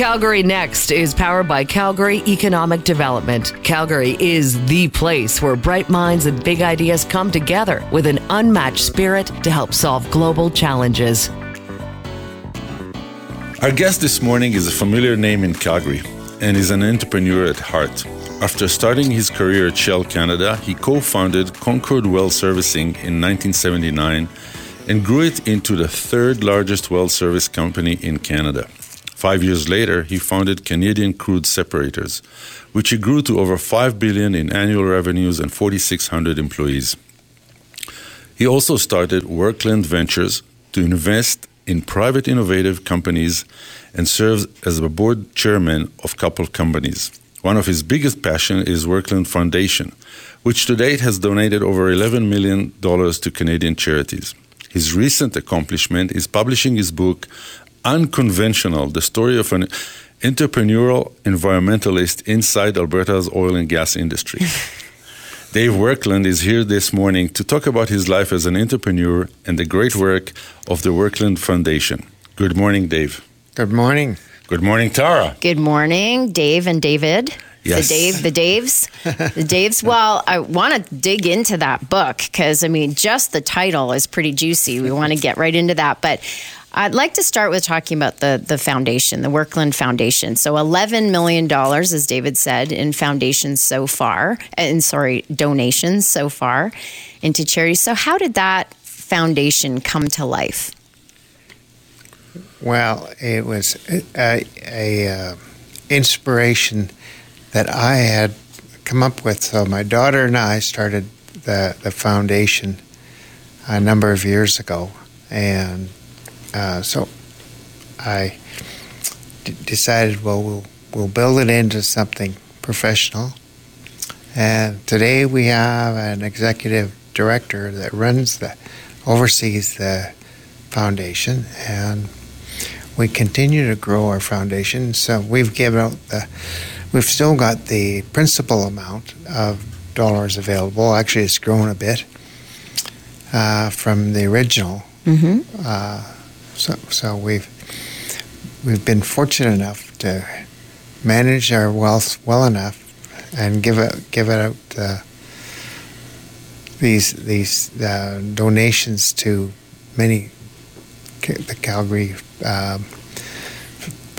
Calgary Next is powered by Calgary Economic Development. Calgary is the place where bright minds and big ideas come together with an unmatched spirit to help solve global challenges. Our guest this morning is a familiar name in Calgary and is an entrepreneur at heart. After starting his career at Shell Canada, he co founded Concord Well Servicing in 1979 and grew it into the third largest well service company in Canada. Five years later, he founded Canadian Crude Separators, which he grew to over 5 billion in annual revenues and 4,600 employees. He also started Werklund Ventures to invest in private innovative companies and serves as a board chairman of couple companies. One of his biggest passions is Werklund Foundation, which to date has donated over $11 million to Canadian charities. His recent accomplishment is publishing his book, Unconventional The Story of an Entrepreneurial Environmentalist Inside Alberta's Oil and Gas Industry. Dave Werklund is here this morning to talk about his life as an entrepreneur and the great work of the Werklund Foundation. Good morning, Dave. Good morning. Good morning, Tara. Good morning, Dave and David. Yes. The Dave, the Daves, the Daves. Well, I want to dig into that book because I mean, just the title is pretty juicy. We want to get right into that, but I'd like to start with talking about the the foundation, the Werklund Foundation. So, eleven million dollars, as David said, in foundations so far, and sorry, donations so far into charities. So, how did that foundation come to life? Well, it was a, a uh, inspiration that I had come up with. So my daughter and I started the the foundation a number of years ago, and uh, so I d- decided, well, we'll we'll build it into something professional. And today we have an executive director that runs the oversees the foundation and we continue to grow our foundation. So we've given out the, we've still got the principal amount of dollars available. Actually, it's grown a bit uh, from the original. Mm-hmm. Uh, so, so we've we've been fortunate enough to manage our wealth well enough and give it give it out uh, these these uh, donations to many the Calgary um,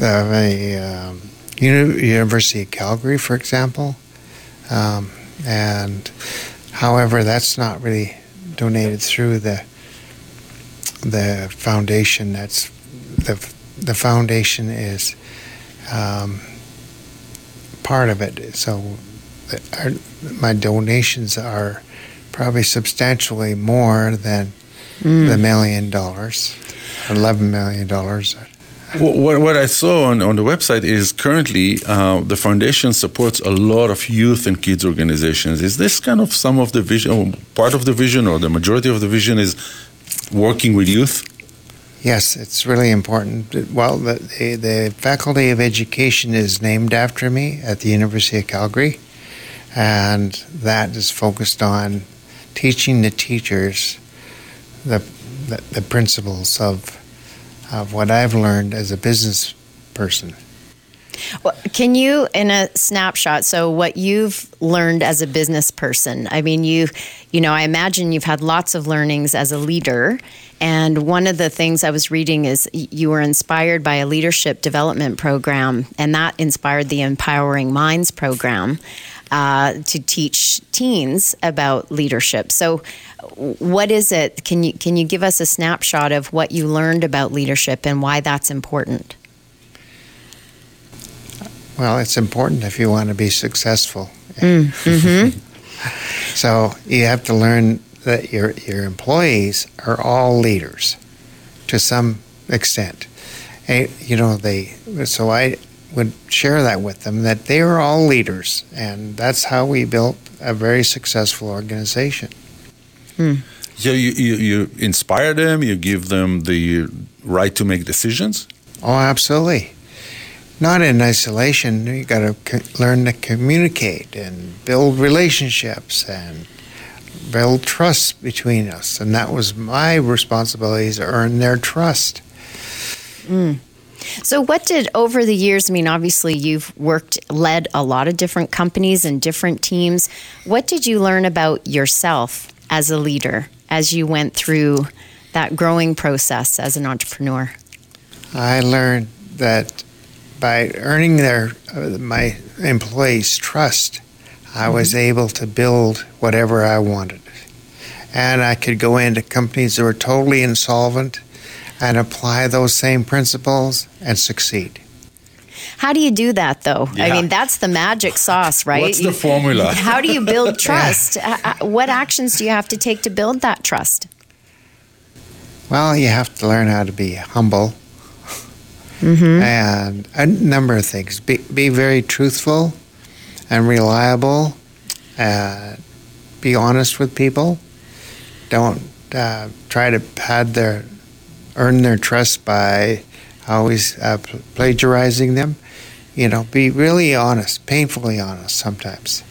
uh, University of Calgary, for example, um, and however, that's not really donated through the the foundation. That's the the foundation is um, part of it. So, our, my donations are probably substantially more than Mm. the million dollars, eleven million dollars. What, what I saw on, on the website is currently uh, the foundation supports a lot of youth and kids organizations. Is this kind of some of the vision, part of the vision, or the majority of the vision is working with youth? Yes, it's really important. Well, the, the, Faculty of Education is named after me at the University of Calgary, and that is focused on teaching the teachers the, the, the principles of, of what I've learned as a business person. Well, can you, in a snapshot, so what you've learned as a business person? I mean, you, you know, I imagine you've had lots of learnings as a leader, and one of the things I was reading is you were inspired by a leadership development program, and that inspired the Empowering Minds program uh, to teach teens about leadership. So, what is it? Can you can you give us a snapshot of what you learned about leadership and why that's important? Well, it's important if you want to be successful. Mm, mm-hmm. so you have to learn that your your employees are all leaders to some extent. And, you know, they so I would share that with them that they are all leaders, and that's how we built a very successful organization. Hmm. So you, you, you inspire them, you give them the right to make decisions? Oh, absolutely. Not in isolation. You got to co- learn to communicate and build relationships and build trust between us. And that was my responsibility to earn their trust. Mm. So, what did over the years? I mean, obviously, you've worked, led a lot of different companies and different teams. What did you learn about yourself as a leader as you went through that growing process as an entrepreneur? I learned that by earning their uh, my employees' trust, I mm-hmm. was able to build whatever I wanted, and I could go into companies that were totally insolvent and apply those same principles and succeed. How do you do that, though? Yeah. I mean, that's the magic sauce, right? What's the formula? How do you build trust? yeah. What actions do you have to take to build that trust? Well, you have to learn how to be humble mm-hmm. and a number of things. Be, be very truthful and reliable. Uh, be honest with people. Don't uh, try to pad their earn their trust by always uh, plagiarizing them. You know, be really honest, painfully honest sometimes.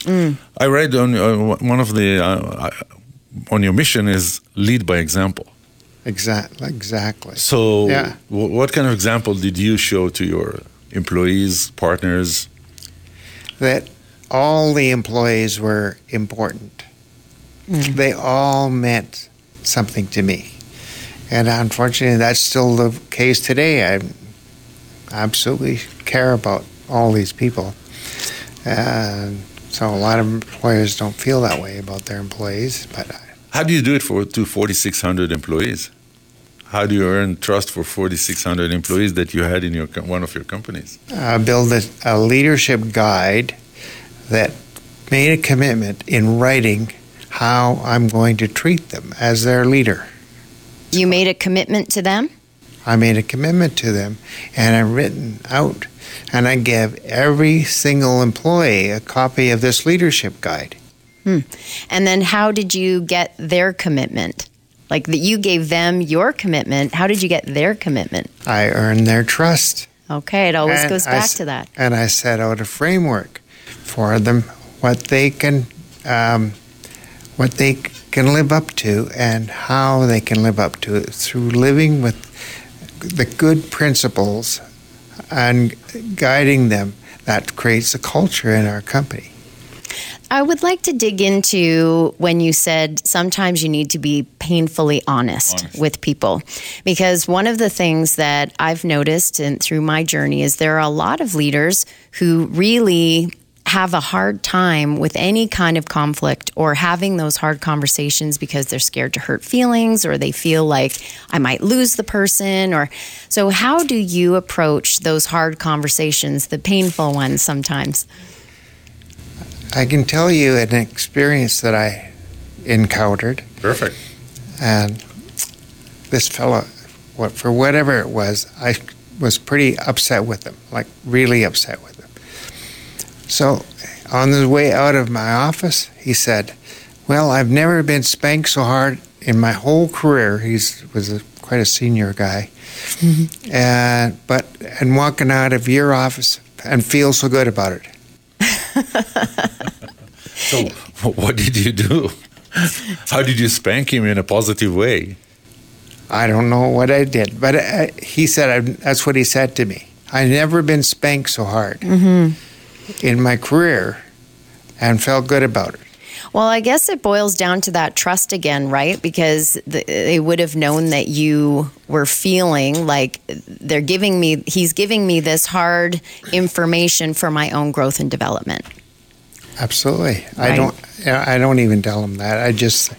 Mm. I read on uh, one of the uh, on your mission is lead by example. Exactly. Exactly. So, yeah. w- what kind of example did you show to your employees, partners? That all the employees were important. Mm. They all meant something to me. And unfortunately, that's still the case today. I absolutely care about all these people. And so a lot of employers don't feel that way about their employees. But how do you do it for to 4,600 employees? How do you earn trust for 4,600 employees that you had in your one of your companies? Uh, build a, a leadership guide that made a commitment in writing how I'm going to treat them as their leader. You made a commitment to them? I made a commitment to them and I written out and I gave every single employee a copy of this leadership guide. Hmm. And then how did you get their commitment? Like that you gave them your commitment. How did you get their commitment? I earned their trust. Okay, it always and goes back I, to that. And I set out a framework for them, what they can, um, what they can live up to, and how they can live up to it through living with the good principles and guiding them. That creates a culture in our company. I would like to dig into when you said sometimes you need to be painfully honest, honest, with people. Because one of the things that I've noticed and through my journey is there are a lot of leaders who really have a hard time with any kind of conflict or having those hard conversations because they're scared to hurt feelings or they feel like I might lose the person or so how do you approach those hard conversations, the painful ones sometimes? I can tell you an experience that I encountered. Perfect. And this fellow, what for whatever it was, I was pretty upset with him, like really upset with him. So, on the way out of my office, he said, "Well, I've never been spanked so hard in my whole career." He was a, quite a senior guy, mm-hmm. and but and walking out of your office and feel so good about it. so, what did you do? How did you spank him in a positive way? I don't know what I did, but I, he said I, that's what he said to me. I've never been spanked so hard mm-hmm. in my career, and felt good about it. Well, I guess it boils down to that trust again, right? Because the, they would have known that you were feeling like they're giving me, he's giving me this hard information for my own growth and development. Absolutely. Right? I don't. I don't even tell them that. I just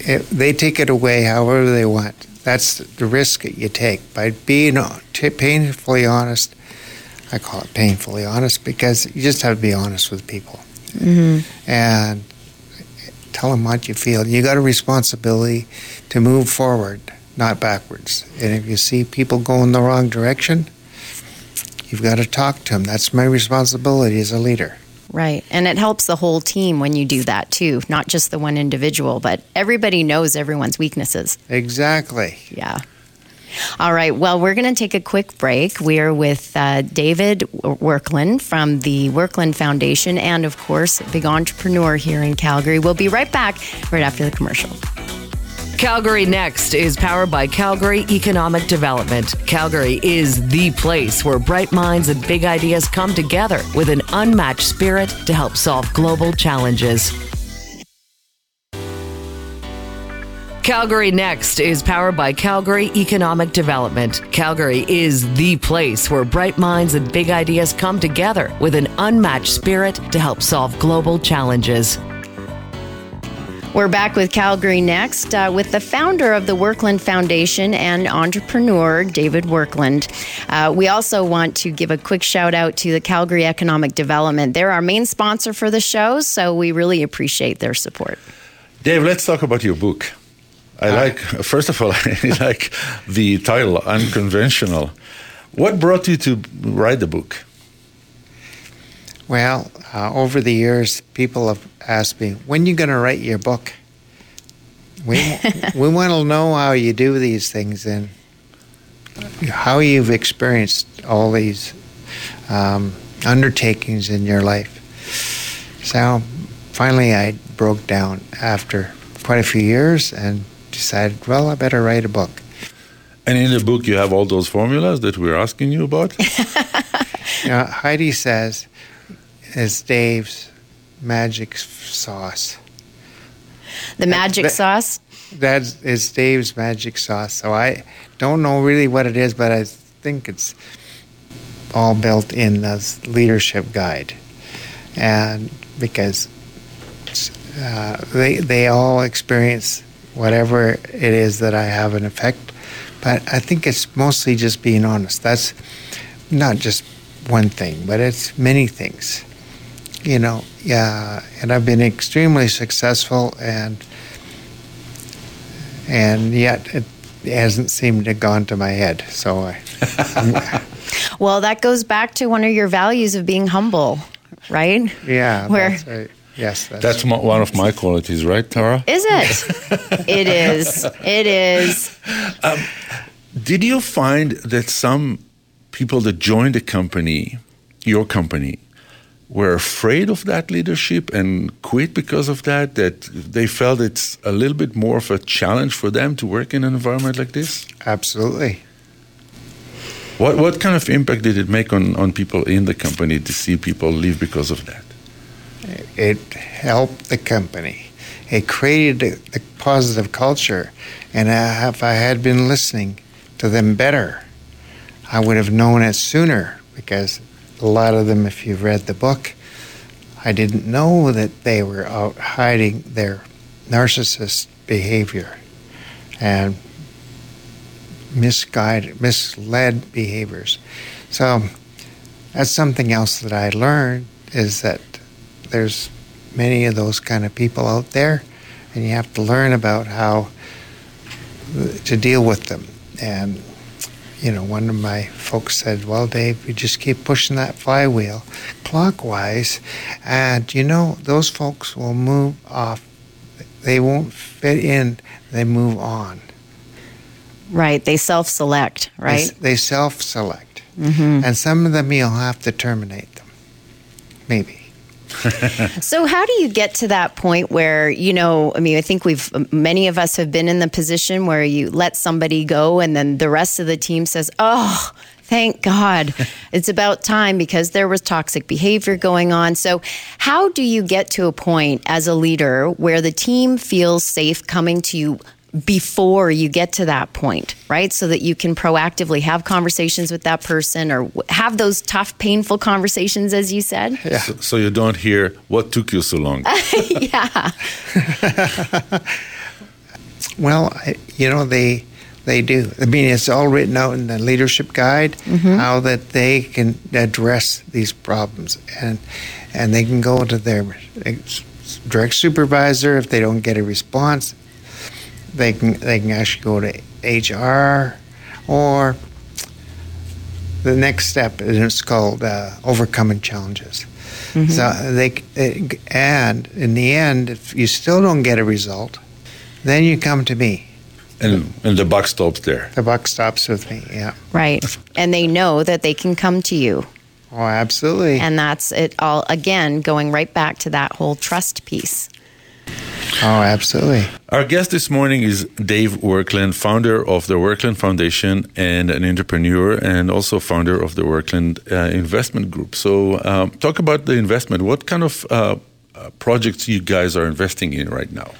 it, they take it away however they want. That's the risk that you take by being painfully honest. I call it painfully honest because you just have to be honest with people mm-hmm. and tell them what you feel. You got a responsibility to move forward, not backwards. And if you see people going the wrong direction, you've got to talk to them. That's my responsibility as a leader. Right. And it helps the whole team when you do that too, not just the one individual, but everybody knows everyone's weaknesses. Exactly. Yeah. All right. Well, we're going to take a quick break. We are with uh, David Werklund from the Werklund Foundation and, of course, big entrepreneur here in Calgary. We'll be right back right after the commercial. Calgary Next is powered by Calgary Economic Development. Calgary is the place where bright minds and big ideas come together with an unmatched spirit to help solve global challenges. Calgary Next is powered by Calgary Economic Development. Calgary is the place where bright minds and big ideas come together with an unmatched spirit to help solve global challenges. We're back with Calgary Next uh, with the founder of the Werklund Foundation and entrepreneur, David Werklund. Uh, we also want to give a quick shout out to the Calgary Economic Development. They're our main sponsor for the show, so we really appreciate their support. Dave, let's talk about your book. I like, first of all, I like the title, Unconventional. What brought you to write the book? Well, uh, over the years, people have asked me, when are you going to write your book? We, we want to know how you do these things and how you've experienced all these um, undertakings in your life. So finally, I broke down after quite a few years and decided, well, I better write a book. And in the book, you have all those formulas that we're asking you about? you know, Heidi says, is Dave's magic sauce. The magic that, sauce? That is Dave's magic sauce. So I don't know really what it is, but I think it's all built in the leadership guide. And because uh, they, they all experience whatever it is that I have an effect. But I think it's mostly just being honest. That's not just one thing, but it's many things you know, yeah, and I've been extremely successful, and and yet it hasn't seemed to have gone to my head. So, I, well, that goes back to one of your values of being humble, right? Yeah, Where, that's right. Yes, that's, that's my, one of my qualities, right, Tara? Is it? it is. It is. Um, did you find that some people that joined the company, your company, were afraid of that leadership and quit because of that, that they felt it's a little bit more of a challenge for them to work in an environment like this? Absolutely. What, what kind of impact did it make on, on people in the company to see people leave because of that? It helped the company. It created a, a positive culture. And if I had been listening to them better, I would have known it sooner because a lot of them, if you've read the book, I didn't know that they were out hiding their narcissist behavior and misguided, misled behaviors. So that's something else that I learned is that there's many of those kind of people out there, and you have to learn about how to deal with them. And you know, one of my folks said, Well, Dave, you just keep pushing that flywheel clockwise, and you know, those folks will move off. They won't fit in, they move on. Right. They self select, right? They, they self select. Mm-hmm. And some of them you'll have to terminate them. Maybe. so how do you get to that point where you know i mean i think we've many of us have been in the position where you let somebody go and then the rest of the team says oh thank god. It's about time because there was toxic behavior going on. So how do you get to a point as a leader where the team feels safe coming to you before you get to that point, right? So that you can proactively have conversations with that person or have those tough, painful conversations, as you said. Yeah. So, so you don't hear what took you so long. yeah. well, you know, they they do. I mean, it's all written out in the leadership guide mm-hmm. how that they can address these problems and and they can go to their direct supervisor if they don't get a response they can they can actually go to HR or the next step is it's called uh, overcoming challenges. Mm-hmm. So they and in the end, if you still don't get a result, then you come to me. And, and the buck stops there. The buck stops with me. Yeah. Right, and they know that they can come to you. Oh, absolutely. And that's it all again going right back to that whole trust piece. Oh, absolutely. Our guest this morning is Dave Werklund, founder of the Werklund Foundation and an entrepreneur, and also founder of the Werklund uh, Investment Group. So, um, talk about the investment. What kind of uh, uh projects you guys are investing in right now?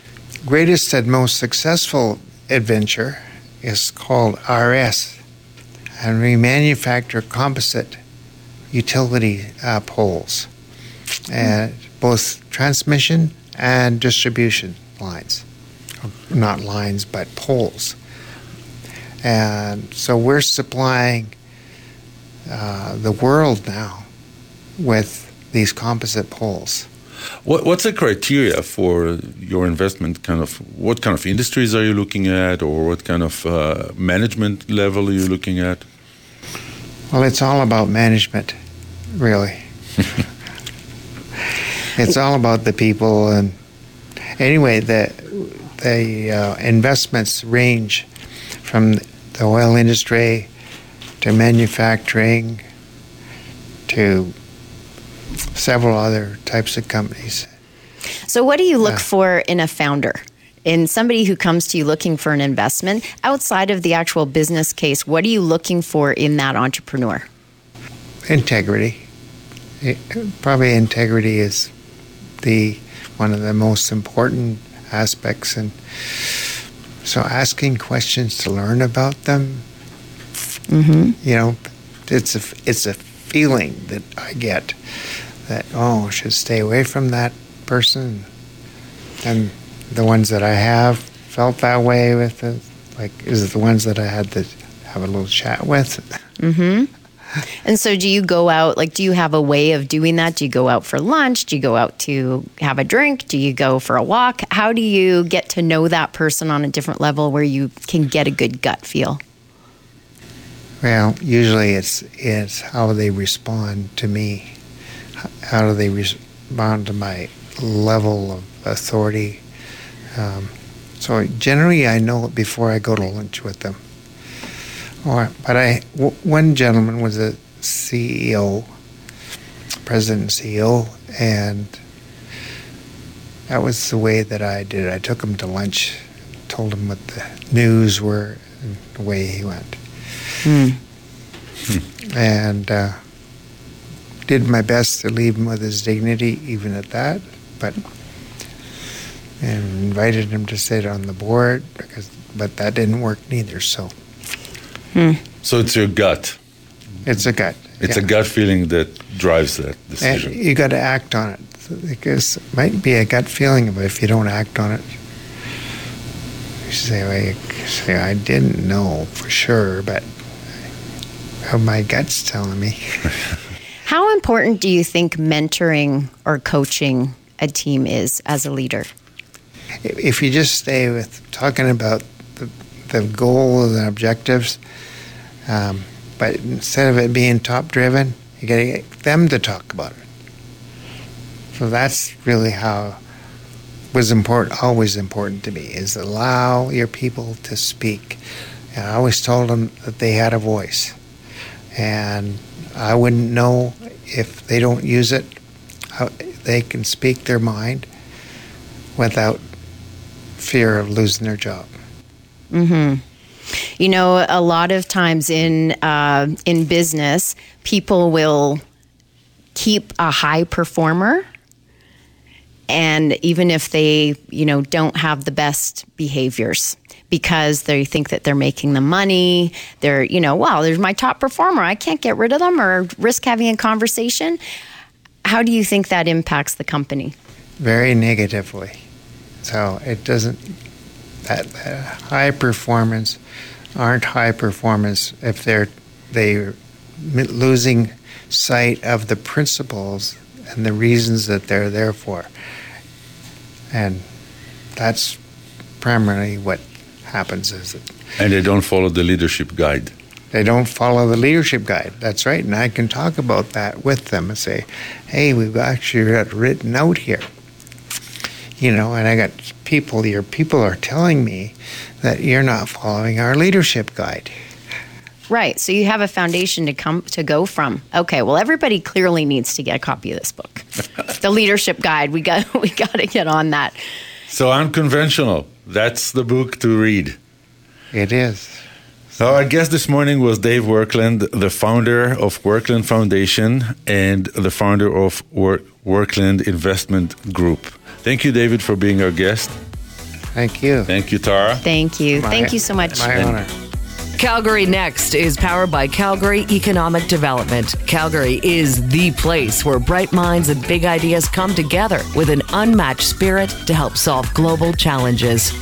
Greatest and most successful adventure is called RS, and we manufacture composite utility uh, poles, and both transmission and distribution lines. Not lines, but poles. And so we're supplying uh, the world now with these composite poles. What, what's the criteria for your investment? Kind of what kind of industries are you looking at, or what kind of uh, management level are you looking at? Well, it's all about management, really. it's all about the people, and anyway, the the uh, investments range from the oil industry to manufacturing to several other types of companies. So, what do you look for in a founder? In somebody who comes to you looking for an investment outside of the actual business case, what are you looking for in that entrepreneur? Integrity. It, probably integrity is the one of the most important aspects, and so asking questions to learn about them. Mm-hmm. You know, it's a it's a feeling that I get that oh, I should stay away from that person, and the ones that I have felt that way with it, like is it the ones that I had to have a little chat with. Mm-hmm. And so, do you go out? Like, do you have a way of doing that? Do you go out for lunch? Do you go out to have a drink? Do you go for a walk? How do you get to know that person on a different level where you can get a good gut feel? Well, usually it's it's how they respond to me. How do they respond to my level of authority? Um, so generally, I know it before I go to lunch with them. But I, w- one gentleman was a CEO, president and CEO, and that was the way that I did it. I took him to lunch, told him what the news were, and the way he went. Hmm. And uh, did my best to leave him with his dignity, even at that. But and invited him to sit on the board, because, but that didn't work neither. So Hmm. So it's your gut. It's a gut. It's yeah. a gut feeling that drives that decision. And you got to act on it because it might be a gut feeling, but if you don't act on it, you say, well, you say I didn't know for sure, but my gut's telling me. How important do you think mentoring or coaching a team is as a leader? If you just stay with talking about the, the goals and objectives, um, but instead of it being top driven, you got to get them to talk about it. So that's really how was important, always important to me, is allow your people to speak. And I always told them that they had a voice, and I wouldn't know if they don't use it. They can speak their mind without fear of losing their job. Mm-hmm. You know, a lot of times in uh, in business, people will keep a high performer and even if they you know don't have the best behaviors because they think that they're making the money they're you know wow there's my top performer i can't get rid of them or risk having a conversation. How do you think that impacts the company? Very negatively. So it doesn't that, that high performance aren't high performance if they're they losing sight of the principles and the reasons that they're there for. And that's primarily what happens is it and they don't follow the leadership guide. They don't follow the leadership guide. That's right. And i can talk about that with them and say hey we've actually got it written out here you know and i got people your people are telling me that you're not following our leadership guide. Right. So you have a foundation to come to go from. Okay. Well, everybody clearly needs to get a copy of this book, the leadership guide. We got we got to get on that. So unconventional. That's the book to read. It is. So our guest this morning was Dave Werklund, the founder of Werklund Foundation and the founder of Work- Werklund Investment Group. Thank you, David, for being our guest. Thank you. Thank you, Tara. Thank you. My- Thank you so much. My honor. Calgary Next is powered by Calgary Economic Development. Calgary is the place where bright minds and big ideas come together with an unmatched spirit to help solve global challenges.